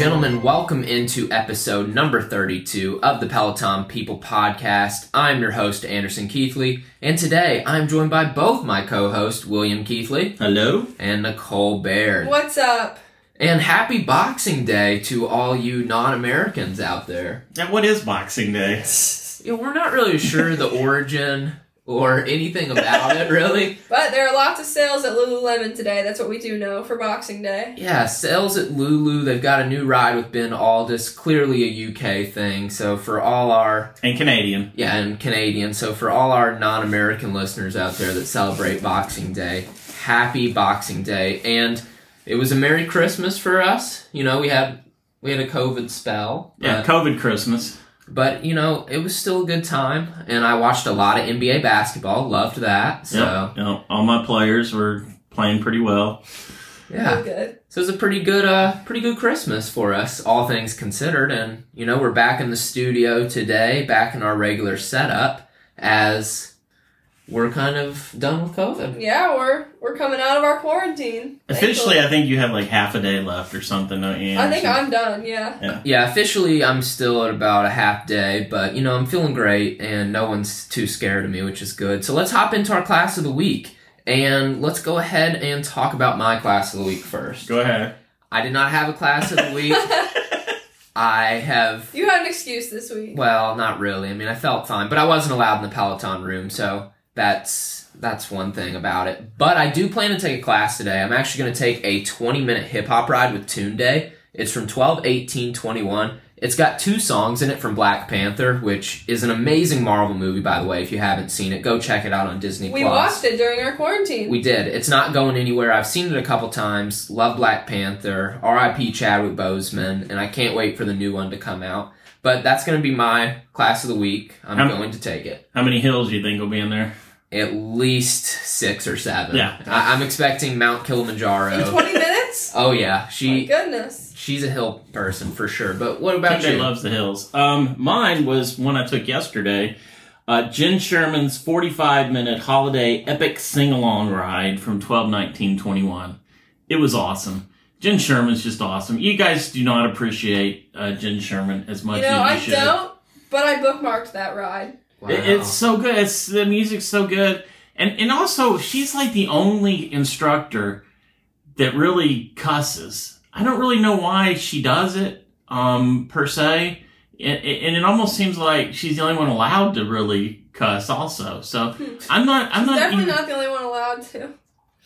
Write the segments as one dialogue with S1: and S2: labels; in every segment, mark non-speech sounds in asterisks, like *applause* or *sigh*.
S1: gentlemen, welcome into episode number 32 of the Peloton People Podcast. I'm your host, Anderson Keithley, and today I'm joined by both my co hosts, William Keithley
S2: Hello.
S1: and Nicole Baird.
S3: What's up?
S1: And happy Boxing Day to all you non Americans out there.
S2: Yeah, what is Boxing Day? *laughs*
S1: You know, we're not really sure the origin or anything about it, really. *laughs*
S3: But there are lots of sales at Lululemon today. That's what we do know for Boxing Day.
S1: Yeah, sales at Lulu. They've got a new ride with Ben Alldis, clearly a UK thing. So for all our
S2: And Canadian.
S1: yeah, and Canadian. So for all our non-American listeners out there that celebrate Boxing Day, happy Boxing Day. And it was a Merry Christmas for us. You know, we had we had a COVID spell.
S2: Yeah, COVID Christmas.
S1: But you know, it was still a good time, and I watched a lot of NBA basketball. Loved that. So
S2: Yep, yep. All my players were playing pretty well.
S1: yeah,
S3: good.
S1: So it was a pretty good, uh, pretty good Christmas for us, all things considered. And you know, we're back in the studio today, back in our regular setup, as we're kind of done with COVID.
S3: Yeah, we're we're coming out of our quarantine.
S2: Officially,
S3: thankfully.
S2: I think you have like half a day left or something, don't you?
S3: I think
S2: Anderson?
S3: I'm done. Yeah.
S1: Yeah, officially, I'm still at about a half day, but you know, I'm feeling great, and no one's too scared of me, which is good. So let's hop into our class of the week, and let's go ahead and talk about my class of the week first.
S2: Go ahead.
S1: I did not have a class of the week. *laughs* I have
S3: you had an excuse this week.
S1: Well, not really. I mean, I felt fine, but I wasn't allowed in the Peloton room, so that's that's one thing about it. But I do plan to take a class today. I'm actually going to take a 20 minute hip hop ride with Tunde. It's from 12 18 21. It's got two songs in it from Black Panther, which is an amazing Marvel movie, by the way. If you haven't seen it, go check it out on Disney
S3: we
S1: Plus.
S3: watched it during our quarantine.
S1: We did. It's not going anywhere. I've seen it a couple times. Love Black Panther. R.I.P. Chadwick Boseman, and I can't wait for the new one to come out. But that's going to be my class of the week. I'm
S2: Um,
S1: going to take it.
S2: How many hills do you think will be in there?
S1: At least six or seven.
S2: Yeah.
S1: I- I'm expecting Mount
S3: in
S1: Kilimanjaro.
S3: 20 minutes.
S1: oh yeah,
S3: My
S1: she
S3: goodness.
S1: she's a hill person for sure. But what about
S2: TJ
S1: you?
S2: loves the hills. Um, mine was one I took yesterday. Uh, Jenn Sherman's 45 minute holiday epic sing along ride from 12 19 21. It was awesome. Jenn Sherman's just awesome. You guys do not appreciate uh, Jenn Sherman as much
S3: You know,
S2: as
S3: I
S2: should.
S3: don't, but I bookmarked that ride.
S1: Wow.
S2: It- It's so good. It's the music's so good, and and also she's like the only instructor that really cusses. I don't really know why she does it, um, per se, and, and it almost seems like she's the only one allowed to really cuss. Also, so I'm not. I'm not.
S3: Definitely
S2: even-
S3: not the only one allowed to.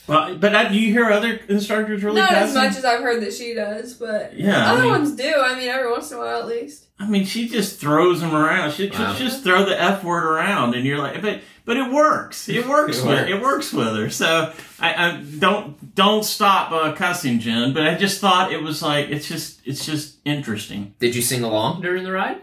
S2: Well, but I, do you hear other instructors really
S3: not as much as I've heard that she does, but
S2: Yeah, I
S3: other
S2: mean-
S3: ones do. I mean, every once in a while at least.
S2: I mean, she just throws them around. She
S1: Wow.
S2: just just throw the f word around, and you're like, but but it works. It *laughs* works
S1: It
S2: with
S1: works.
S2: it works with her. So I, I don't don't stop uh, cussing, Jenn. But I just thought it was like it's just it's just interesting.
S1: Did you sing along during the ride?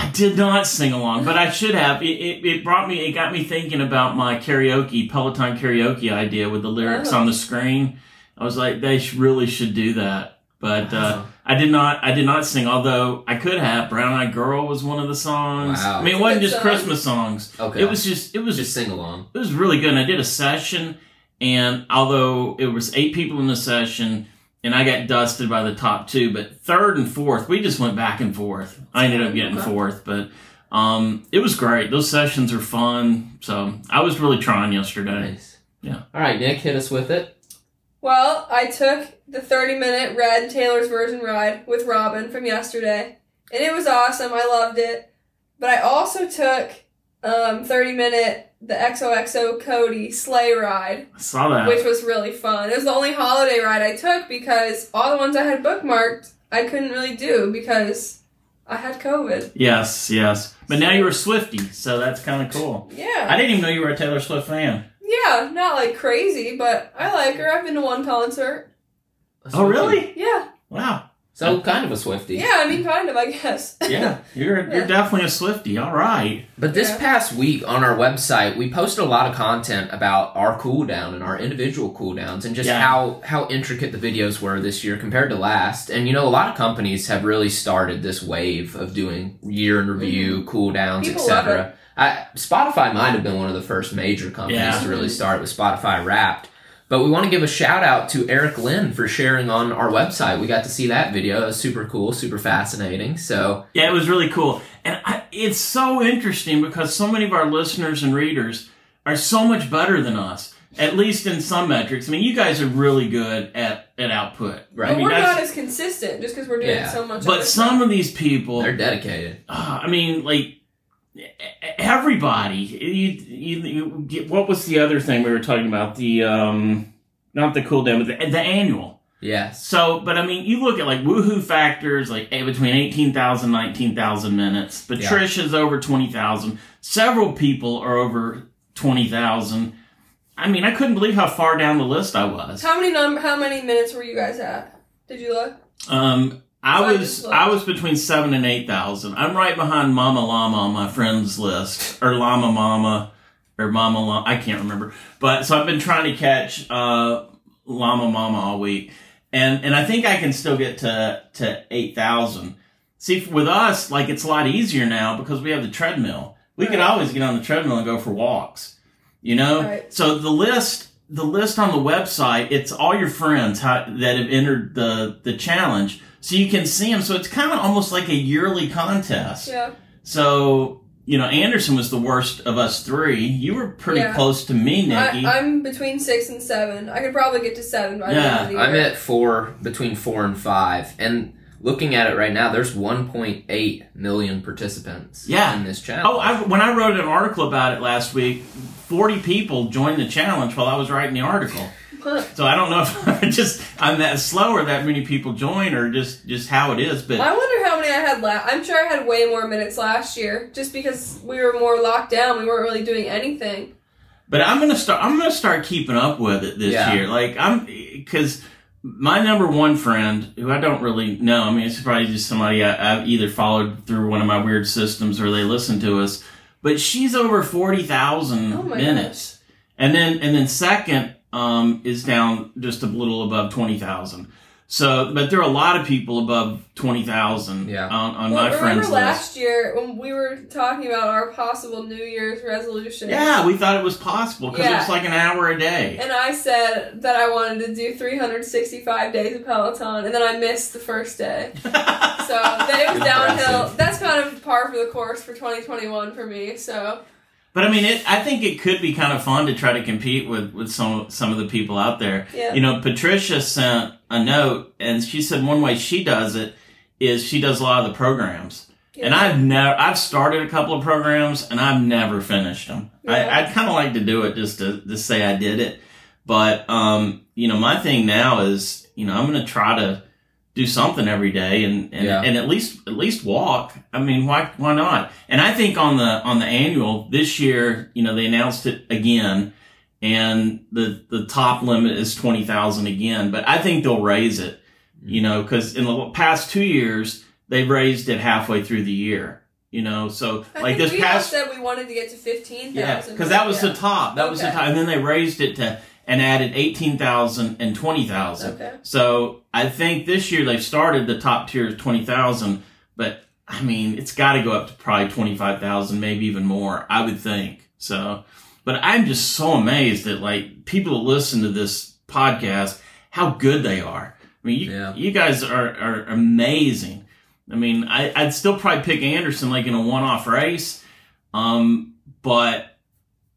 S2: I did not sing along, but I should have. It, it, it brought me. It got me thinking about my karaoke Peloton karaoke idea with the lyrics
S3: Oh.
S2: on the screen. I was like, they sh- really should do that. But uh, I did not. I did not sing. Although I could have. Brown Eyed Girl was one of the songs.
S1: Wow.
S2: I mean, it wasn't just
S3: song.
S2: Christmas songs.
S1: Okay.
S2: It was just. It was
S1: just
S2: just.
S1: sing along.
S2: It was really good. And I did a session, and although it was eight people in the session, and I got dusted by the top two, but third and fourth, we just went back and forth. I ended up getting
S1: Okay.
S2: fourth, but um, it was great. Those sessions are fun. So I was really trying yesterday.
S1: Nice.
S2: Yeah.
S1: All right, Nick, hit us with it.
S3: Well, I took the 30 minute Red Taylor's version ride with Robin from yesterday, and it was awesome. I loved it. But I also took um, 30 minute the XOXO Cody sleigh ride,
S2: I saw that.
S3: which was really fun. It was the only holiday ride I took because all the ones I had bookmarked I couldn't really do because I had COVID.
S2: yes, yes. But now you're a Swifty, so that's kind of cool.
S3: Yeah.
S2: I didn't even know you were a Taylor Swift fan.
S3: Yeah, not like crazy, but I like her. I've been to one concert.
S2: Oh, really?
S3: Yeah.
S2: Wow.
S1: So kind of a Swifty.
S3: Yeah, I mean, kind of, I guess.
S2: Yeah, you're you're
S3: Yeah.
S2: definitely a Swifty. All right.
S1: But this
S3: Yeah.
S1: past week on our website, we posted a lot of content about our cooldown and our individual cooldowns and just
S2: Yeah.
S1: how how intricate the videos were this year compared to last. And you know, a lot of companies have really started this wave of doing year in review, cooldowns,
S3: Mm-hmm. People love
S1: etc. I Spotify might have been one of the first major companies
S2: Yeah.
S1: to really start with Spotify Wrapped. But we want to give a shout out to Eric Lynn for sharing on our website. We got to see that video. It was super cool, super fascinating. So
S2: Yeah, it was really cool. And I, it's so interesting because so many of our listeners and readers are so much better than us, at least in some metrics. I mean, you guys are really good at, at output.
S1: Right.
S2: I
S3: But
S2: mean,
S3: we're not as consistent just because we're doing
S1: Yeah.
S3: so much.
S2: but some
S3: stuff.
S2: of these people,
S1: they're dedicated.
S2: uh, I mean, like, everybody. You, you, you what was the other thing we were talking about? The, um, not the cool down, but the, the annual.
S1: Yeah.
S2: So, but I mean, you look at like woohoo factors, like eh, between 18,000 19,000 minutes. Patricia's over 20,000. Several people are over 20,000. I mean, I couldn't believe how far down the list I was.
S3: How many number? How many minutes were you guys at? Did you look?
S2: Um, I
S3: So
S2: was
S3: just.
S2: I was between seven and eight thousand. I'm right behind Mama Llama on my friends list, or Llama Mama, or Mama Llama. I can't remember. But so I've been trying to catch uh, Llama Mama all week, and and I think I can still get to to eight thousand. See, with us, like it's a lot easier now because we have the treadmill. We could always get on the treadmill and go for walks. You know,
S3: Right.
S2: so the list, the list on the website, it's all your friends how, that have entered the the challenge, so you can see them. So it's kind of almost like a yearly contest.
S3: Yeah.
S2: So you know, Anderson was the worst of us three. You were pretty
S3: Yeah.
S2: close to me, Nikki.
S3: I, I'm between six and seven. I could probably get to seven by the
S2: Yeah,
S3: end of the
S1: I'm at four, between four and five. And looking at it right now, there's 1.8 million participants
S2: Yeah.
S1: in this challenge.
S2: oh, I, when I wrote an article about it last week, forty people joined the challenge while I was writing the article. *laughs* So I don't know if *laughs* I'm just I'm that slow or that many people join or just just how it is, but
S3: I wonder how many I had last. I'm sure I had way more minutes last year, just because we were more locked down. We weren't really doing anything.
S2: But I'm gonna start. I'm gonna start keeping up with it this
S1: Yeah.
S2: year. Like I'm, because my number one friend, who I don't really know. I mean, it's probably just somebody I, I've either followed through one of my weird systems or they listen to us. But she's over forty thousand
S3: Oh my
S2: minutes, and then and then second um, is down just a little above twenty thousand. So, but there are a lot of people above twenty thousand
S1: Yeah.
S2: on, on
S3: Well,
S2: my friends list.
S3: last year when we were talking about our possible New Year's resolution?
S2: Yeah, we thought it was possible because
S3: Yeah.
S2: was like an hour a day.
S3: And I said that I wanted to do 365 days of Peloton, and then I missed the first day. *laughs* So then it was downhill.
S1: Impressive.
S3: That's kind of par for the course for 2021 for me. So
S2: But I mean, it, I think it could be kind of fun to try to compete with, with some some of the people out there.
S3: yeah,
S2: You know, Patricia sent a note, and she said one way she does it is she does a lot of the programs. And I've never, I've started a couple of programs, and I've never finished them.
S3: Yeah.
S2: I, I'd kind of like to do it just to, to say I did it. But um, you know, my thing now is, you know, I'm going to try to do something every day and and,
S1: Yeah.
S2: and at least at least walk. I mean, why why not? And I think on the on the annual this year, you know, they announced it again, and the the top limit is twenty thousand again. But I think they'll raise it, mm-hmm. you know, because in the past two years they've raised it halfway through the year. You know, so
S3: I
S2: like
S3: think
S2: this
S3: we
S2: past
S3: said we wanted to get to 15,000.
S2: yeah, because that was
S3: Yeah.
S2: the top. That was the top, and then they raised it to and added eighteen thousand and twenty thousand.
S3: Okay.
S2: So I think this year they've started the top tier is twenty thousand, but I mean it's got to go up to probably twenty five thousand, maybe even more. I would think so. But I'm just so amazed that like people that listen to this podcast, how good they are. I mean, you
S1: Yeah.
S2: you guys are are amazing. I mean, I, I'd still probably pick Anderson like in a one off race, um, but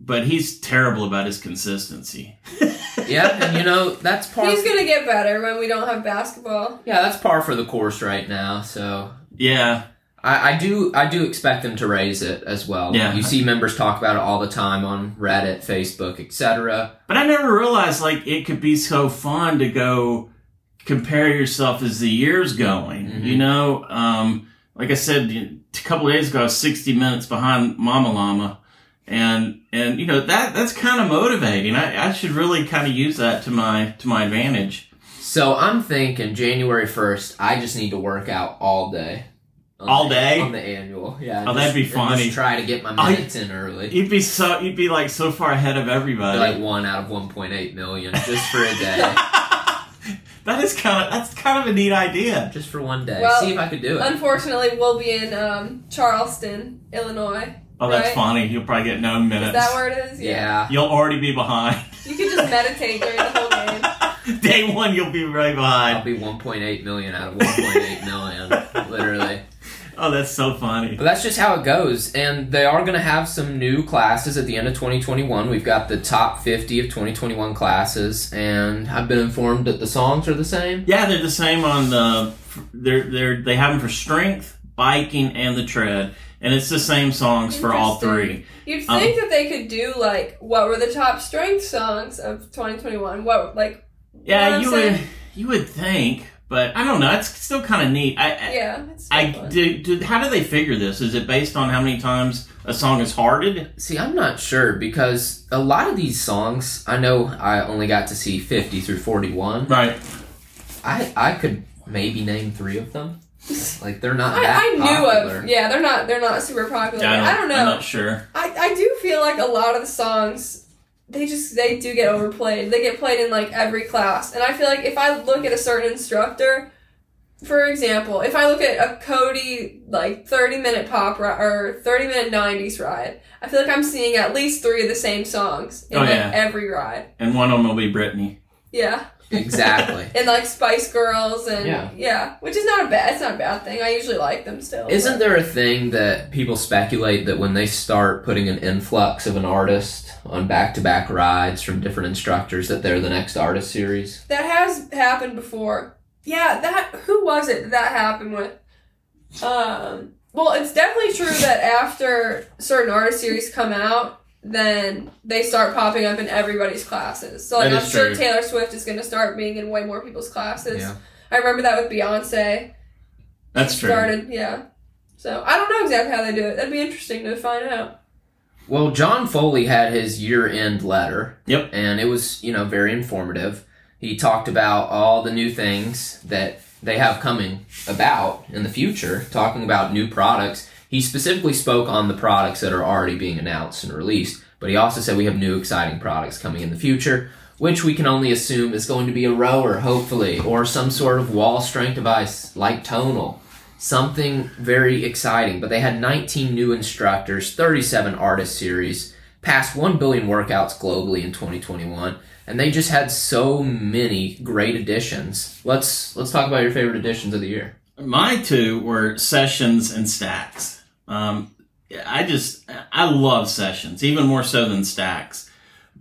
S2: but he's terrible about his consistency. *laughs*
S1: yeah, and you know that's par.
S3: He's gonna get better when we don't have basketball.
S1: yeah, that's par for the course right now. So
S2: Yeah,
S1: I, I do I do expect them to raise it as well.
S2: Yeah.
S1: you see members talk about it all the time on Reddit, Facebook, etc.
S2: But I never realized like it could be so fun to go compare yourself as the year's going.
S1: Mhm.
S2: You know, um, like I said a couple of days ago, I was 60 minutes behind Mama Llama. And, and, you know, that, that's kind of motivating. I, I should really kind of use that to my, to my advantage.
S1: So I'm thinking January first. I just need to work out all day.
S2: All
S1: the-
S2: day?
S1: on the annual. Yeah.
S2: Oh, that'd be
S1: just-
S2: funny.
S1: Just try to get my
S2: I-
S1: minutes in early.
S2: You'd be so, you'd be like so far ahead of everybody.
S1: like one out of 1.8 million just for a day. *laughs*
S2: that is kind of, that's kind of a neat idea.
S1: just for one day.
S3: Well,
S1: See if I could do it.
S3: Unfortunately, we'll be in um, Charleston, Illinois.
S2: Oh, that's
S3: Right.
S2: funny. You'll probably get no minutes.
S3: Is
S2: minutes.
S3: that where it is?
S1: Yeah.
S2: You'll already be behind.
S3: You could just meditate during the whole game. *laughs*
S2: Day one, you'll be right behind.
S1: I'll be 1.8 million out of 1.8 million, literally.
S2: Oh, that's so funny.
S1: But that's just how it goes. And they are going to have some new classes at the end of 2021. We've got the top 50 of 2021 classes, and I've been informed that the songs are the same.
S2: Yeah, they're the same on the. They're they're they have them for strength, biking, and the tread, and it's the same songs for all three.
S3: You'd
S2: Um,
S3: think that they could do like what were the top strength songs of 2021? What like
S2: Yeah,
S3: What I'm
S2: you would you would think, but I don't know. It's still kind of neat. I, I
S3: yeah, it's so
S2: I do, do. How do they figure this? Is it based on how many times a song is hearted?
S1: See, I'm not sure because a lot of these songs, I know I only got to see 50 through 41.
S2: Right.
S1: I, I could maybe name three of them. *laughs* Like, they're not
S3: I,
S1: that
S3: I knew
S1: popular.
S3: of yeah, they're not they're not super popular.
S2: Yeah,
S3: I don't know.
S2: I'm not sure.
S3: I, I do feel like a lot of the songs they just they do get overplayed. They get played in like every class. And I feel like if I look at a certain instructor, for example, if I look at a Cody like 30 minute pop ri- or 30 minute 90s ride, I feel like I'm seeing at least 3 of the same songs in
S2: Oh,
S3: like
S2: yeah.
S3: every ride.
S2: And one of them will be Britney.
S3: Yeah.
S1: Exactly. *laughs*
S3: And like Spice Girls and
S1: Yeah.
S3: yeah, which is not a bad it's not a bad thing. I usually like them still.
S1: Isn't
S3: but-
S1: there a thing that people speculate that when they start putting an influx of an artist on back to back rides from different instructors, that they're the next artist series?
S3: That has happened before. Yeah, that who was it that, that happened with? Um, well, it's definitely true that after certain artist series come out, then they start popping up in everybody's classes. So like, I'm sure
S2: true.
S3: Taylor Swift is going to start being in way more people's classes.
S1: Yeah.
S3: I remember that with Beyonce.
S2: That's true.
S3: Started, yeah. So I don't know exactly how they do it. That'd be interesting to find out.
S1: Well, John Foley had his year end letter.
S2: Yep.
S1: And it was, you know, very informative. He talked about all the new things that they have coming about in the future, talking about new products. He specifically spoke on the products that are already being announced and released, but he also said we have new exciting products coming in the future, which we can only assume is going to be a rower, hopefully, or some sort of wall strength device like Tonal. Something very exciting. But they had 19 new instructors, 37 artist series, passed 1 billion workouts globally in 2021 and they just had so many great additions let's let's talk about your favorite additions of the year
S2: My two were sessions and stacks. Um, I just I love sessions even more so than stacks,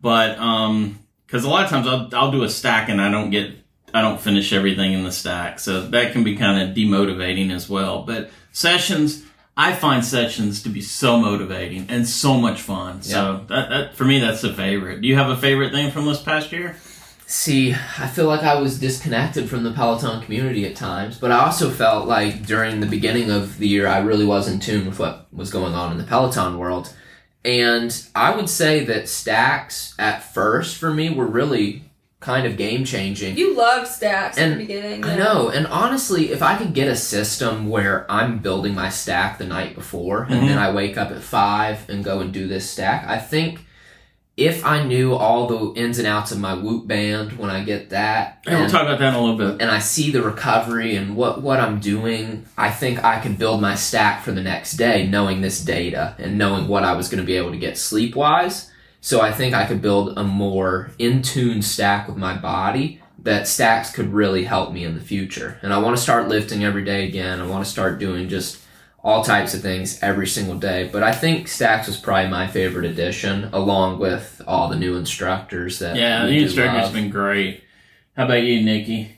S2: but um, because a lot of times I'll I'll do a stack and I don't get I don't finish everything in the stack, so that can be kind of demotivating as well. But sessions. I find sessions to be so motivating and so much fun. So that, that for me, that's the favorite. Do you have a favorite thing from this past year?
S1: See i feel like i was disconnected from the peloton community at times but i also felt like during the beginning of the year i really was in tune with what was going on in the peloton world and i would say that stacks at first for me were really kind of game changing
S3: You loved stacks in
S1: And
S3: the beginning.
S1: I know, and honestly, if I could get a system where I'm building my stack the night before, and
S2: Mhm.
S1: then I wake up at five and go and do this stack, I think if I knew all the ins and outs of my Whoop band when I get that,
S2: And we'll talk about that in a little bit.
S1: and I see the recovery and what what I'm doing, I think I could build my stack for the next day, knowing this data and knowing what I was going to be able to get sleep wise. So I think I could build a more in tune stack with my body that stacks could really help me in the future. And I want to start lifting every day again. I want to start doing just all types of things every single day. But I think stacks was probably my favorite addition, along with all the new instructors that
S2: Yeah, the instructor's
S1: love.
S2: been great. How about you, Nikki?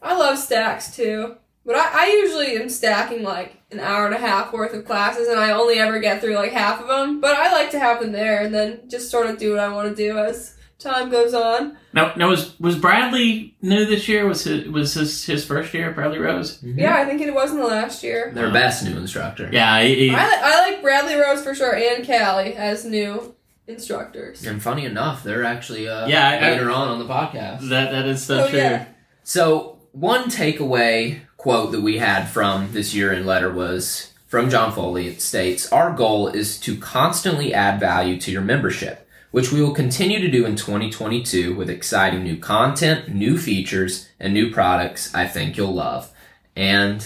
S3: I love stacks too. But I, I usually am stacking like an hour and a half worth of classes and I only ever get through like half of them. But I like to have them there and then just sort of do what I want to do as time goes on.
S2: Now, now was was Bradley new this year? Was his, was his his first year? Bradley Rose.
S1: Mhm.
S3: Yeah, I think it was in the last year.
S1: Their best new instructor.
S2: Yeah, he, he-
S3: I, li- I like Bradley Rose for sure and Callie as new instructors.
S1: And funny enough, they're actually uh,
S2: Yeah, I- I-
S1: later on on the podcast.
S2: that that is so
S3: Oh,
S2: true.
S3: yeah.
S1: So one takeaway quote that we had from this year-end letter was from John Foley. It states, "Our goal is to constantly add value to your membership, which we will continue to do in 2022 with exciting new content, new features, and new products. I think you'll love." And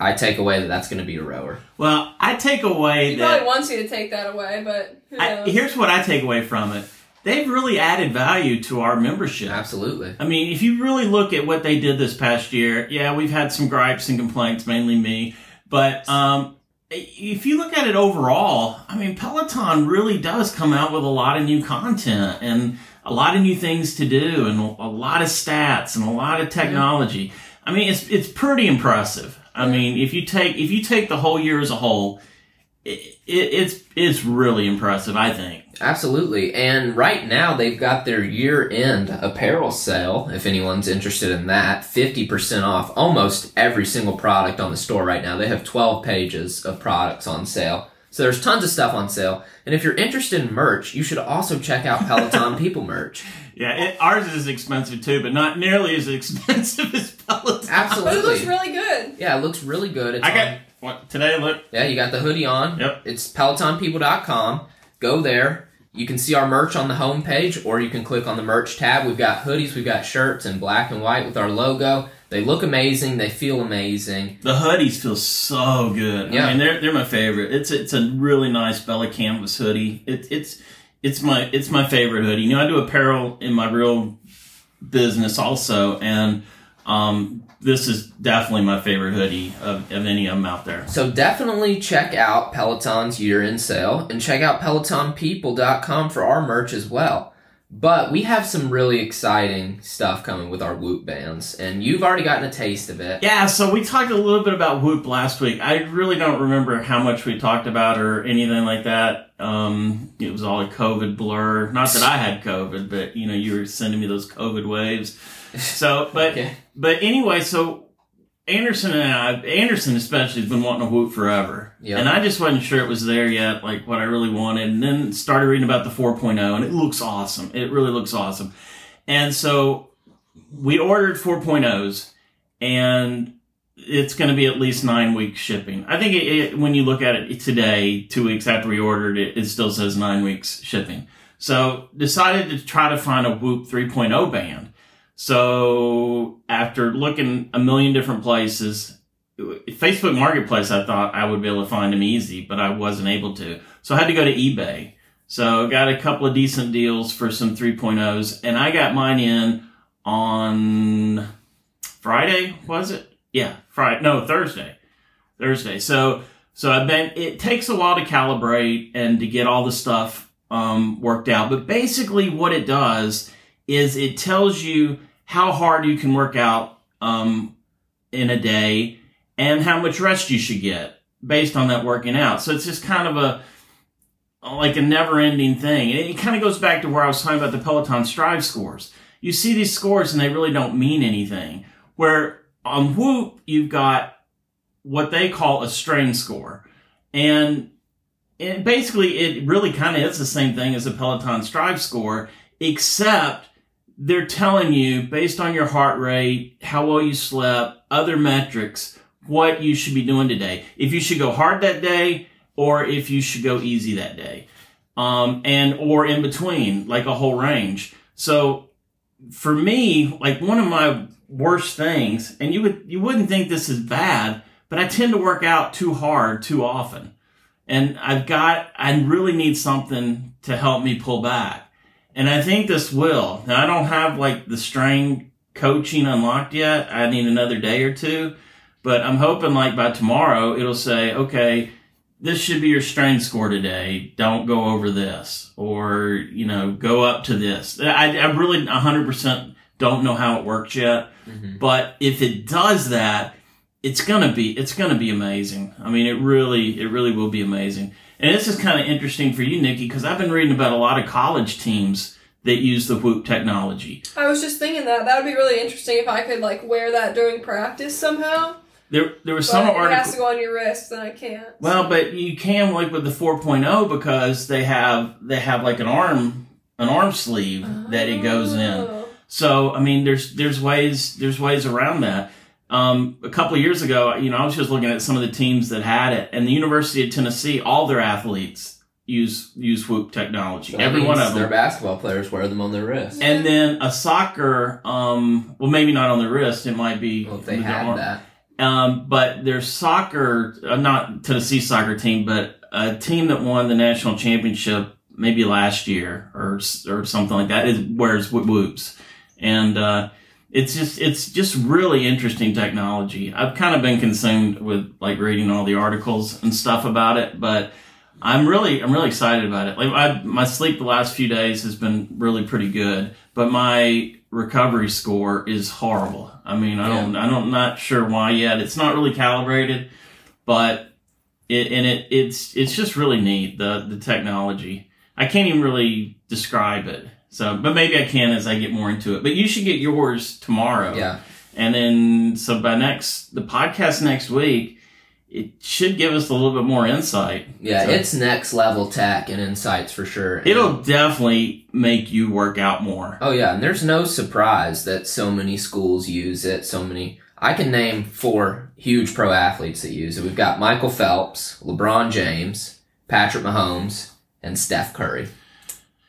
S1: I take away that that's going to be a rower.
S2: Well, I take away
S3: He
S2: that.
S3: probably wants you to take that away, but who
S2: I, here's what I take away from it. They've really added value to our membership.
S1: Absolutely.
S2: I mean, if you really look at what they did this past year, yeah, we've had some gripes and complaints, mainly me. But um, if you look at it overall, I mean, Peloton really does come out with a lot of new content and a lot of new things to do and a lot of stats and a lot of technology. I mean, it's it's pretty impressive. I mean, if you take if you take the whole year as a whole, it, it, it's it's really impressive. I think.
S1: Absolutely. And right now they've got their year end apparel sale, if anyone's interested in that. 50% off almost every single product on the store right now. They have 12 pages of products on sale. So there's tons of stuff on sale. And if you're interested in merch, you should also check out Peloton *laughs* People merch.
S2: Yeah, it, ours is expensive too, but not nearly as *laughs* expensive as Peloton.
S1: Absolutely.
S3: but it looks really good.
S1: Yeah, it looks really good. It's
S2: I got
S1: on-
S2: what today. Look,
S1: Yeah, you got the hoodie on.
S2: Yep.
S1: It's pelotonpeople.com. Go there. You can see our merch on the homepage, or you can click on the merch tab. We've got hoodies, we've got shirts in black and white with our logo. They look amazing. They feel amazing.
S2: the hoodies feel so good.
S1: Yeah.
S2: I mean, they're they're my favorite. It's it's a really nice Bella canvas hoodie. It, it's it's my it's my favorite hoodie. You know, I do apparel in my real business also, and um, this is definitely my favorite hoodie of, of any of them out there.
S1: So definitely check out Peloton's year-end sale and check out pelotonpeople.com for our merch as well. But we have some really exciting stuff coming with our Whoop bands, and you've already gotten a taste of it.
S2: Yeah, so we talked a little bit about Whoop last week. I really don't remember how much we talked about or anything like that. Um, it was all a COVID blur. Not that I had COVID, but you know, you were sending me those COVID waves. So, but
S1: Okay.
S2: but anyway, so Anderson and I, Anderson especially, has been wanting a Whoop forever,
S1: Yeah.
S2: and I just wasn't sure it was there yet, like what I really wanted. And then started reading about the 4.0, and it looks awesome. It really looks awesome. And so we ordered 4.0s, and it's going to be at least nine weeks shipping. I think it, it, when you look at it today, two weeks after we ordered it, it still says nine weeks shipping. So decided to try to find a Whoop 3.0 band. So after looking a million different places, Facebook Marketplace, I thought I would be able to find them easy, but I wasn't able to. So I had to go to eBay. So got a couple of decent deals for some 3.0s, and I got mine in on Friday, was it? Yeah, Friday. No, Thursday. Thursday. So so I've been. It takes a while to calibrate and to get all the stuff um, worked out. But basically, what it does is it tells you how hard you can work out um, in a day and how much rest you should get based on that working out. So it's just kind of a like a never ending thing. And it kind of goes back to where I was talking about the Peloton Strive scores. You see these scores and they really don't mean anything. Where on Whoop, you've got what they call a strain score. And it basically, it really kind of is the same thing as a Peloton Strive score, except they're telling you based on your heart rate, how well you slept, other metrics, what you should be doing today. If you should go hard that day or if you should go easy that day. Um, and, or in between, like a whole range. So for me, like one of my worst things, and you would, you wouldn't think this is bad, but I tend to work out too hard too often. And I've got, I really need something to help me pull back. And I think this will. Now I don't have like the strain coaching unlocked yet. I need another day or two, but I'm hoping like by tomorrow it'll say, okay, this should be your strain score today. Don't go over this or, you know, go up to this. I, I really 100% don't know how it works yet,
S1: Mhm.
S2: but if it does that, it's gonna be, it's gonna be amazing. I mean, it really, it really will be amazing. And this is kind of interesting for you, Nikki, because I've been reading about a lot of college teams that use the Whoop technology.
S3: I was just thinking that that would be really interesting if I could like wear that during practice somehow.
S2: There, there was
S3: But
S2: some
S3: it
S2: article.
S3: has to go on your wrist, and I can't.
S2: Well, but you can like with the 4.0 because they have they have like an arm an arm sleeve that it goes in.
S3: Oh.
S2: So I mean, there's there's ways there's ways around that. Um, a couple of years ago, you know, I was just looking at some of the teams that had it, and the University of Tennessee, all their athletes use use Whoop technology.
S1: That
S2: Every one
S1: means
S2: of
S1: Their basketball players wear them on their wrist.
S2: And then a soccer, um, well, maybe not on the wrist. It might be
S1: Well, if they had
S2: arm.
S1: that.
S2: Um, but their soccer, uh, not Tennessee soccer team, but a team that won the national championship maybe last year or or something like that is wears whoops, and uh, it's just it's just really interesting technology. I've kind of been consumed with like reading all the articles and stuff about it, but I'm really I'm really excited about it. Like I, my sleep the last few days has been really pretty good, but my recovery score is horrible. I mean, I don't I don't not sure why yet. It's not really calibrated, but it and it it's it's just really neat the the technology. I can't even really describe it. So, but maybe I can as I get more into it. But you should get yours tomorrow.
S1: Yeah.
S2: And then so by next the podcast next week, it should give us a little bit more insight.
S1: Yeah,
S2: So-
S1: it's next level tech and insights for sure. And-
S2: It'll definitely make you work out more.
S1: Oh yeah, and there's no surprise that so many schools use it. So many. I can name four huge pro athletes that use it. We've got Michael Phelps, LeBron James, Patrick Mahomes, and Steph Curry.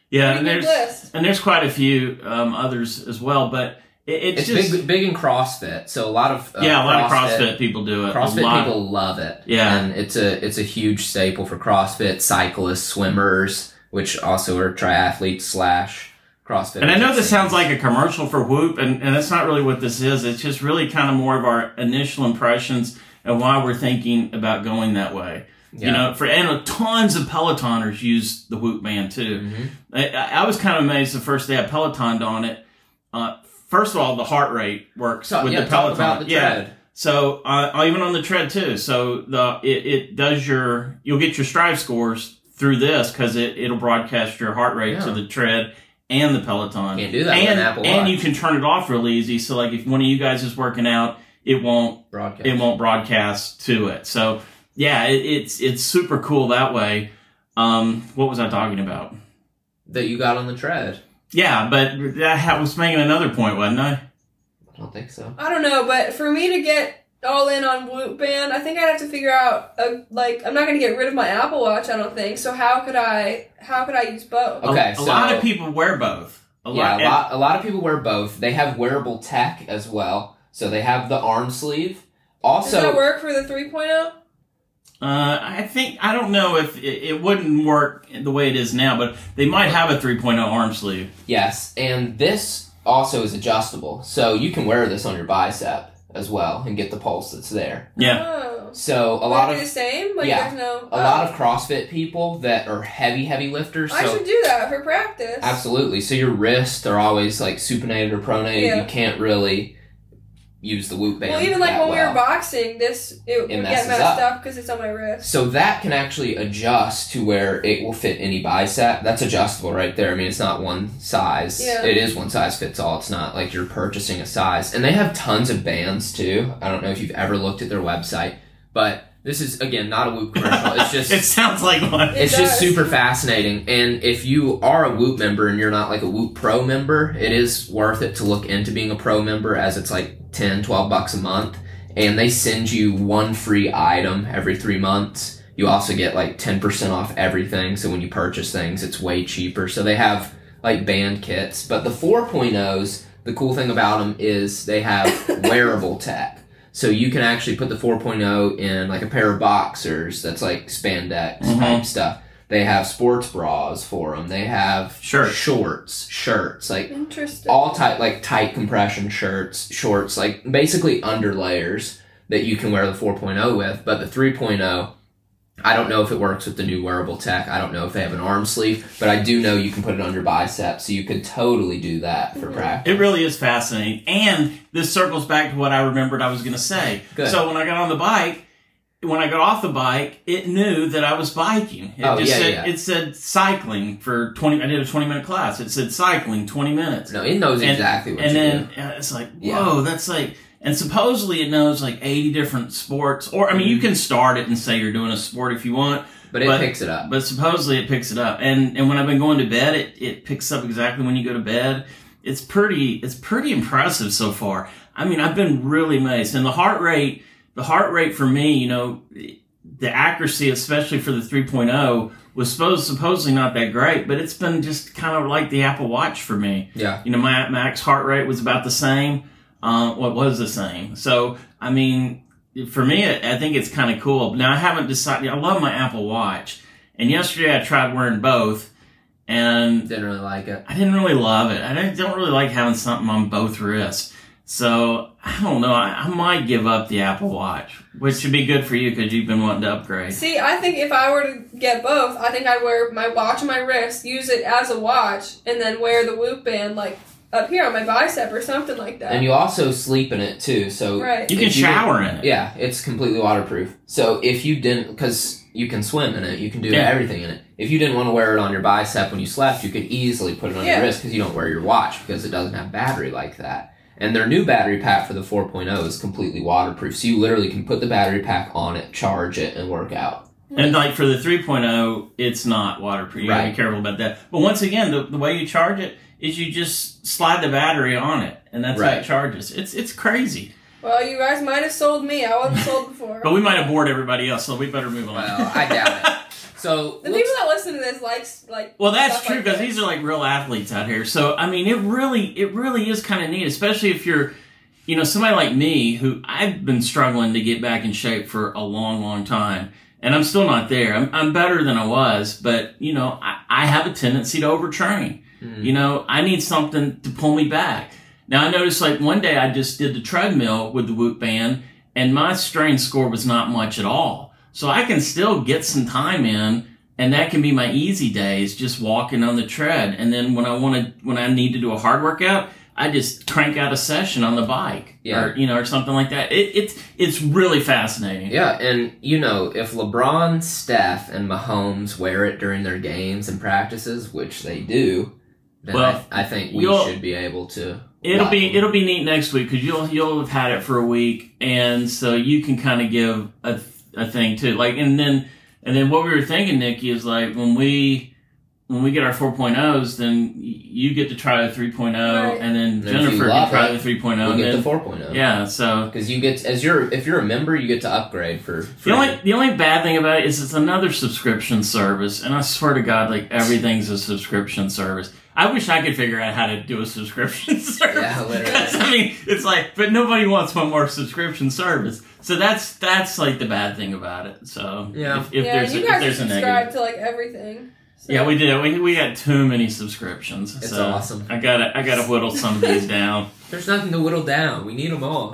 S2: Yeah, and there's
S3: list.
S2: and there's quite a few um, others as well, but it, it's,
S1: It's
S2: just
S1: big, big in CrossFit. So a lot of uh,
S2: yeah, a lot of CrossFit people do it. a
S1: CrossFit
S2: lot.
S1: people love it.
S2: Yeah.
S1: and it's a it's a huge staple for CrossFit cyclists, swimmers, which also are triathletes slash CrossFit.
S2: And I know this sounds like a commercial for Whoop, and, and that's not really what this is. It's just really kind of more of our initial impressions and why we're thinking about going that way. You know, for and tons of Pelotoners use the Whoop band too.
S1: Mhm.
S2: I, I was kind of amazed the first day I Pelotoned on it. Uh, first of all, the heart rate works
S1: So,
S2: with
S1: yeah,
S2: the
S1: talk
S2: Peloton.
S1: the
S2: yeah. So uh, even on the tread too. So the it, it does your you'll get your Strive scores through this because it it'll broadcast your heart rate to the tread and the Peloton.
S1: Can't do that
S2: and
S1: an Apple
S2: and you can turn it off real easy. So like if one of you guys is working out, it won't
S1: broadcast.
S2: it won't broadcast to it. So yeah, it, it's it's super cool that way. Um, what was I talking about?
S1: that you got on the tread.
S2: Yeah, but that was making another point, wasn't I?
S1: I don't think so.
S3: I don't know, but for me to get all in on Whoop Band, I think I'd have to figure out a, like I'm not gonna get rid of my Apple Watch. I don't think so. How could I? How could I use both?
S1: Okay,
S2: a,
S1: so-
S2: lot of people wear both. A
S1: yeah,
S2: lot,
S1: a lot. A lot of people wear both. They have wearable tech as well. So they have the arm sleeve.
S3: Also, Does that
S1: Also,
S3: work for the oh? 3.0?
S2: Uh, I think I don't know if it, it wouldn't work the way it is now, but they might have a 3.0 arm sleeve.
S1: yes, and this also is adjustable. So you can wear this on your bicep as well and get the pulse that's there.
S2: Yeah,
S3: Oh.
S1: So a
S3: Would
S1: lot of
S3: the same. Like
S1: yeah,
S3: there's no.
S1: a lot of CrossFit people that are heavy, heavy lifters.
S3: I
S1: So
S3: should do that for practice.
S1: Absolutely. So your wrists are always like supinated or pronated.
S3: Yeah.
S1: You can't really use the whoop band.
S3: Well, even like when we were boxing, this it, would get messed
S1: up.
S3: up because it's on my wrist.
S1: So that can actually adjust to where it will fit any bicep. That's adjustable right there. I mean, it's not one size.
S3: Yeah.
S1: It is one size fits all. It's not like you're purchasing a size. And they have tons of bands too. I don't know if you've ever looked at their website, but this is again not a Whoop commercial. *laughs* It's just
S2: it sounds like one.
S3: It
S1: it's just super fascinating. And if you are a Whoop member and you're not like a Whoop Pro member, it is worth it to look into being a pro member as it's like 10, 12 bucks a month. And they send you one free item every three months. You also get like 10% off everything. So when you purchase things, it's way cheaper. So they have like band kits. But the 4.0s, the cool thing about them is they have *laughs* wearable tech. So you can actually put the 4.0 in like a pair of boxers that's like spandex
S2: Mhm.
S1: type stuff. They have sports bras for them. They have
S2: Shirts.
S1: shorts, shirts, like
S3: Interesting.
S1: all tight, like tight compression shirts, shorts, like basically under layers that you can wear the 4.0 with. But the 3.0, I don't know if it works with the new wearable tech. I don't know if they have an arm sleeve, but I do know you can put it under biceps, so you could totally do that for
S3: Mhm.
S1: practice.
S2: It really is fascinating, and this circles back to what I remembered I was going to say.
S1: Good.
S2: So when I got on the bike, when I got off the bike, it knew that I was biking. It
S1: Oh,
S2: just
S1: yeah,
S2: said
S1: yeah.
S2: it said cycling for twenty. I did a twenty minute class. It said cycling twenty minutes.
S1: No, it knows
S2: And-
S1: exactly what
S2: and
S1: you
S2: then
S1: do.
S2: uh, it's like,
S1: Yeah.
S2: whoa, that's like, and supposedly it knows like 80 different sports. Or, I mean,
S1: Mm-hmm.
S2: you can start it and say you're doing a sport if you want,
S1: But it
S2: but-
S1: picks it up.
S2: but supposedly it picks it up. And, and when I've been going to bed, it, it picks up exactly when you go to bed. It's pretty, it's pretty impressive so far. I mean, I've been really amazed. And the heart rate, the heart rate for me, you know, the accuracy, especially for the 3.0, was supposed supposedly not that great, but it's been just kind of like the Apple Watch for me.
S1: Yeah.
S2: You know, my max heart rate was about the same. Uh, what was the same? So, I mean, for me, I think it's kind of cool. Now I haven't decided. I love my Apple Watch, and yesterday I tried wearing both, and
S1: Didn't really like it.
S2: I didn't really love it. I don't- don't really like having something on both wrists. So I don't know. I, I might give up the Apple Watch, which should be good for you because you've been wanting to upgrade.
S3: See, I think if I were to get both, I think I'd wear my watch on my wrist, use it as a watch, and then wear the Whoop band like up here on my bicep or something like that.
S1: And you also sleep in it too. So
S3: right.
S2: You can
S1: If you-
S2: shower in it.
S1: yeah, it's completely waterproof. So if you didn't, because you can swim in it, you can do
S2: Yeah.
S1: everything in it. If you didn't want to wear it on your bicep when you slept, you could easily put it on
S3: Yeah.
S1: your wrist because you don't wear your watch because it doesn't have battery like that. And their new battery pack for the 4.0 is completely waterproof. So you literally can put the battery pack on it, charge it, and work out.
S2: And like for the 3.0, it's not waterproof. You gotta be careful about that. But once again, the, the way you charge it is you just slide the battery on it, and that's how it charges. It's it's crazy.
S3: Well, you guys might have sold me. I wasn't sold *laughs* before.
S2: But we might have bored everybody else, so we better move on.
S1: Well, I doubt it. *laughs* So
S3: the
S1: looks-
S3: people that listen to this likes like.
S2: Well, that's
S3: stuff
S2: true because
S3: this.
S2: these are like real athletes out here. So I mean, it really, it really is kind of neat, especially if you're, you know, somebody like me who I've been struggling to get back in shape for a long, long time, and I'm still not there. I'm, I'm better than I was, but you know, I, I have a tendency to overtrain.
S1: Mhm.
S2: You know, I need something to pull me back. Now I noticed like one day I just did the treadmill with the Whoop band, and my strain score was not much at all. So I can still get some time in and that can be my easy days just walking on the tread and then when i want to when i need to do a hard workout i just crank out a session on the bike
S1: Yeah.
S2: or you know or something like that it, it's it's really fascinating
S1: Yeah, and you know, if LeBron, Steph, and Mahomes wear it during their games and practices, which they do, then
S2: Well,
S1: I, I think we
S2: you'll-
S1: should be able to.
S2: it'll be
S1: them.
S2: it'll be neat next week because you'll you'll have had it for a week and so you can kind of give a, a thing too like and then and then what we were thinking nikki is like when we when we get our 4.0s then you get to try the 3.0
S3: Right.
S2: and then
S1: And if
S2: jennifer can try
S1: it,
S2: the 3.0
S1: We'll
S2: and
S1: get
S2: then
S1: the 4.0.
S2: yeah so
S1: Because you get as you're if you're a member, you get to upgrade for.
S2: The only the only bad thing about it is it's another subscription service, and I swear to God, like everything's a subscription service. I wish I could figure out how to do a subscription *laughs* service.
S1: Yeah, literally.
S2: 'Cause, *laughs* I mean, it's like, but nobody wants one more subscription service. So that's that's like the bad thing about it. So
S1: Yeah.
S2: if, if
S3: yeah,
S2: there's
S3: you
S2: a, if
S3: guys
S2: there's a
S3: subscribe
S2: negative,
S3: to like everything. So.
S2: yeah, we did. We we got too many subscriptions.
S1: It's
S2: so
S1: awesome.
S2: I gotta I gotta whittle some of these down. *laughs*
S1: There's nothing to whittle down. We need them all.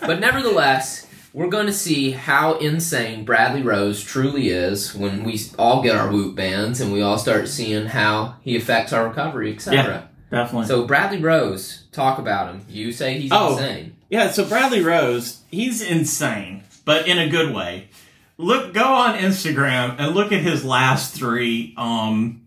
S1: but nevertheless, we're going to see how insane Bradley Rose truly is when we all get our Whoop bands and we all start seeing how he affects our recovery, etc.
S2: Yeah, Definitely.
S1: So Bradley Rose, talk about him. You say he's
S2: Oh.
S1: insane.
S2: Yeah, so Bradley Rose, he's insane, but in a good way. Look, go on Instagram and look at his last three um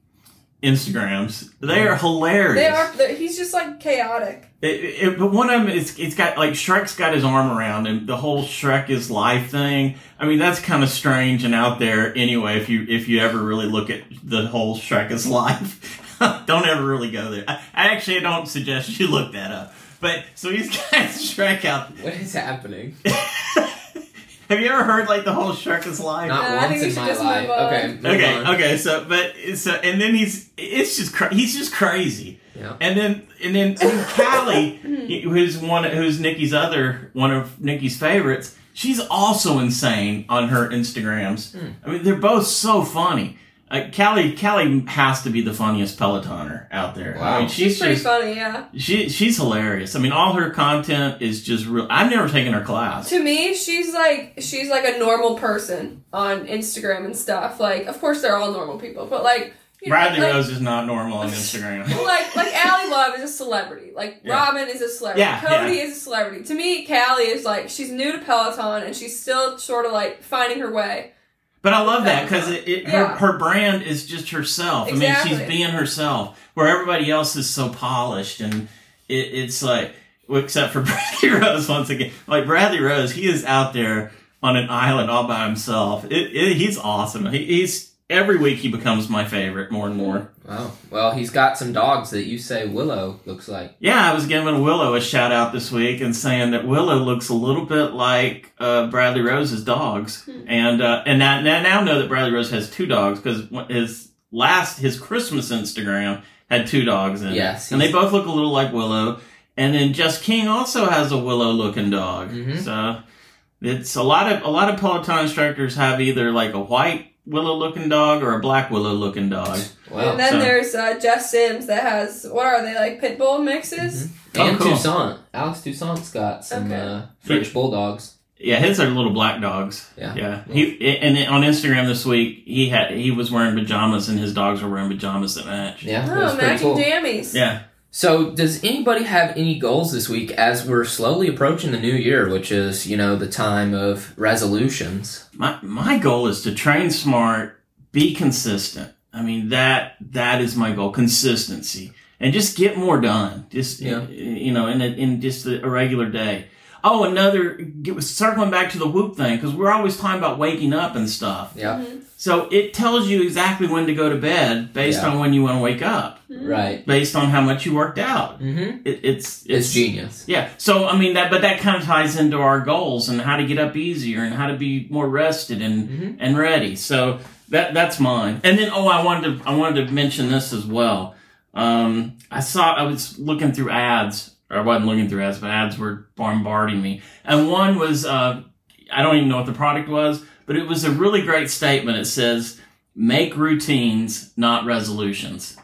S2: Instagrams. They are hilarious.
S3: They are. He's just like chaotic.
S2: It, it, but one of them is it's got like Shrek's got his arm around him. The whole Shrek is life thing. I mean, that's kind of strange and out there anyway. If you if you ever really look at the whole Shrek is *laughs* life, don't ever really go there. I, I actually don't suggest you look that up. But so he's *laughs* got Shrek out
S1: What is happening? *laughs*
S2: Have you ever heard like the whole shark is live?
S1: Not
S3: I
S1: once
S3: think we
S1: in
S3: should
S1: my
S3: just
S1: life.
S3: move on.
S1: Okay. move
S2: okay,
S1: on.
S2: okay. So, but so, and then he's it's just cra- he's just crazy.
S1: Yeah.
S2: And then and then and Callie, *laughs* who's one who's Nikki's other one of Nikki's favorites. She's also insane on her Instagrams.
S1: Hmm.
S2: I mean, they're both so funny. Uh, Callie, Callie has to be the funniest Pelotoner out there. I
S1: Wow.
S2: mean,
S3: She's
S2: she's,
S3: pretty
S2: just
S3: funny. Yeah.
S2: she she's hilarious. I mean, all her content is just real. I've never taken her class.
S3: To me, she's like she's like a normal person on Instagram and stuff. Like, of course, they're all normal people, but like you know,
S2: Bradley
S3: like,
S2: Rose is not normal on *laughs* Instagram.
S3: like like Ally Love is a celebrity. Like
S2: Yeah.
S3: Robin is a celebrity.
S2: Yeah,
S3: Cody
S2: yeah.
S3: is a celebrity. To me, Callie is like she's new to Peloton and she's still sort of like finding her way.
S2: But I love that because it, it, her,
S3: Yeah.
S2: her brand is just herself. I mean, she's being herself, where everybody else is so polished, and it, it's like, except for *laughs* Bradley Rose once again. Like Bradley Rose, he is out there on an island all by himself. It, it, he's awesome. He, he's every week he becomes my favorite more and more.
S1: Wow. Well, he's got some dogs that you say Willow looks like.
S2: Yeah, I was giving Willow a shout out this week and saying that Willow looks a little bit like uh, Bradley Rose's dogs, and uh, and now, now now know that Bradley Rose has two dogs because his last his Christmas Instagram had two dogs in
S1: Yes,
S2: it, and they both look a little like Willow. And then Jess King also has a Willow looking dog.
S1: Mhm.
S2: So It's a lot of a lot of Peloton instructors have either like a white willow looking dog or a black willow looking dog.
S1: Wow.
S3: and then
S2: so-
S3: there's uh, Jess Sims that has what are they like pit bull mixes?
S2: Oh,
S1: and
S2: cool.
S1: Toussaint. Alex Toussaint's got some
S3: Okay.
S1: uh, French bulldogs.
S2: Yeah, his are little black dogs.
S1: Yeah.
S2: yeah. He and on Instagram this week he had he was wearing pajamas and his dogs were wearing pajamas that match.
S1: Yeah,
S3: Oh, matching
S1: cool.
S3: jammies.
S2: Yeah.
S1: So, does anybody have any goals this week as we're slowly approaching the new year, which is, you know, the time of resolutions?
S2: My my goal is to train smart, be consistent. I mean that that is my goal, consistency, and just get more done. Just
S1: Yeah.
S2: you know, in a, in just a, a regular day. Oh, another get, circling back to the whoop thing because we're always talking about waking up and stuff.
S1: Yeah,
S3: Mhm.
S2: So it tells you exactly when to go to bed based
S1: Yeah.
S2: on when you want to wake up,
S3: Mhm.
S1: right.
S2: based on how much you worked out.
S1: Mm-hmm.
S2: It, it's
S1: It's genius.
S2: yeah. So I mean that, but that kind of ties into our goals and how to get up easier and how to be more rested and
S1: Mhm.
S2: and ready. So that that's mine. And then oh, I wanted to I wanted to mention this as well. Um, I saw I was looking through ads. Or I wasn't looking through ads, but ads were bombarding me. And one was uh, I don't even know what the product was, but it was a really great statement. It says, "Make routines, not resolutions."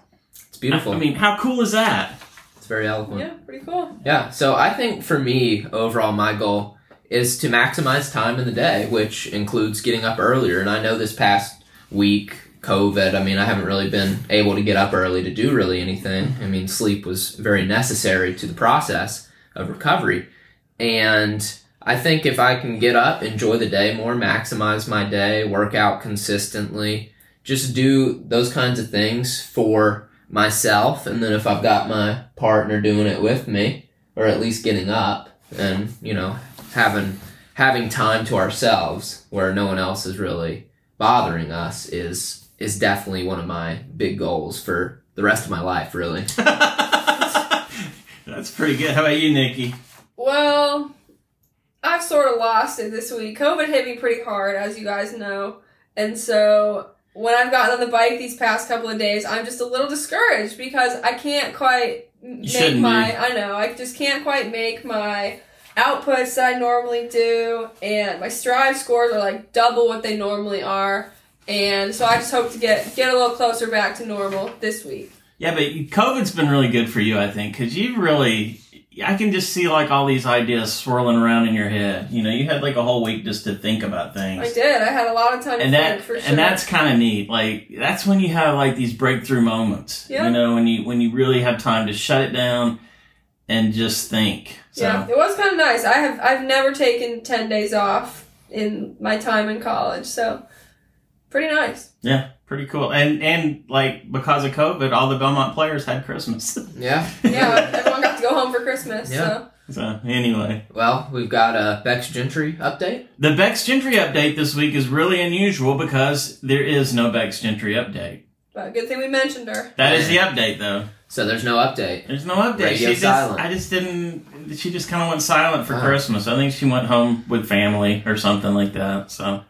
S1: It's beautiful.
S2: I, I mean, how cool is that?
S1: it's very eloquent.
S3: Yeah, pretty cool.
S1: Yeah, so I think for me, overall, my goal is to maximize time in the day, which includes getting up earlier. And I know this past week, COVID, I mean, I haven't really been able to get up early to do really anything. I mean, sleep was very necessary to the process of recovery. And I think if I can get up, enjoy the day more, maximize my day, work out consistently, just do those kinds of things for myself. And then if I've got my partner doing it with me, or at least getting up and, you know, having having time to ourselves where no one else is really bothering us is is definitely one of my big goals for the rest of my life, really. *laughs*
S2: That's pretty good. How about you, Nikki?
S3: Well, I've sort of lost it this week. COVID hit me pretty hard, as you guys know. And so when I've gotten on the bike these past couple of days, I'm just a little discouraged because I can't quite make
S2: shouldn't
S3: my
S2: be.
S3: I know, I just can't quite make my outputs that I normally do and my strive scores are like double what they normally are. And so I just hope to get get a little closer back to normal this week.
S2: Yeah, but COVID's been really good for you, I think, because you've really, I can just see like all these ideas swirling around in your head. You know, you had like a whole week just to think about things.
S3: I did. I had a lot of time to
S2: and
S3: think
S2: that
S3: for sure.
S2: and that's kind of neat. Like that's when you have like these breakthrough moments.
S3: Yeah.
S2: You know, when you when you really have time to shut it down and just think. So
S3: Yeah, it was kind of nice. I have I've never taken ten days off in my time in college, so pretty nice.
S2: yeah, pretty cool. And and like because of COVID, all the Belmont players had Christmas. *laughs*
S1: Yeah.
S3: Yeah, everyone got to go home for Christmas.
S1: Yeah.
S3: So
S2: so anyway,
S1: Well, we've got a Becs Gentry update.
S2: the Becs Gentry update this week is really unusual because there is no Becs Gentry update.
S3: but good thing we mentioned her.
S2: That is the update though.
S1: So there's no update.
S2: There's no update.
S1: Radio
S2: she just,
S1: silent.
S2: I just didn't. She just kind of went silent for
S1: Oh.
S2: Christmas. I think she went home with family or something like that. So,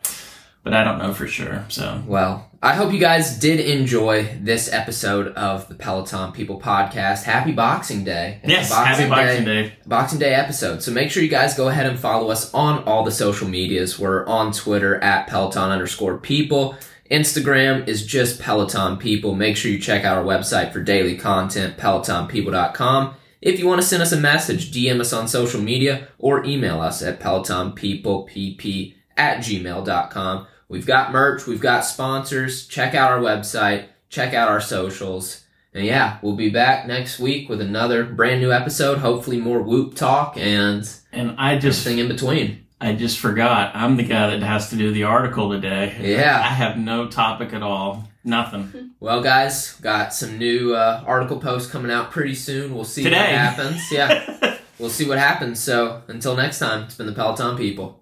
S2: but I don't know for sure. So,
S1: Well, I hope you guys did enjoy this episode of the Peloton People podcast. Happy Boxing Day. It's
S2: yes, happy Boxing Day.
S1: Boxing Day episode. So make sure you guys go ahead and follow us on all the social medias. We're on Twitter at Peloton underscore people. Instagram is just Peloton People. Make sure you check out our website for daily content, pelotonpeople.com. If you want to send us a message, DM us on social media or email us at pelotonpeoplepp at gmail.com. We've got merch, we've got sponsors. Check out our website, check out our socials. And yeah, we'll be back next week with another brand new episode. Hopefully, more whoop talk and
S2: And I just,
S1: thing in between.
S2: I just forgot. I'm the guy that has to do the article today.
S1: Yeah.
S2: I have no topic at all. Nothing. *laughs*
S1: Well, guys, got some new uh, article posts coming out pretty soon. We'll see what happens. Yeah, *laughs* we'll see what happens. So until next time, it's been the Peloton people.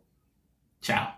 S2: Ciao.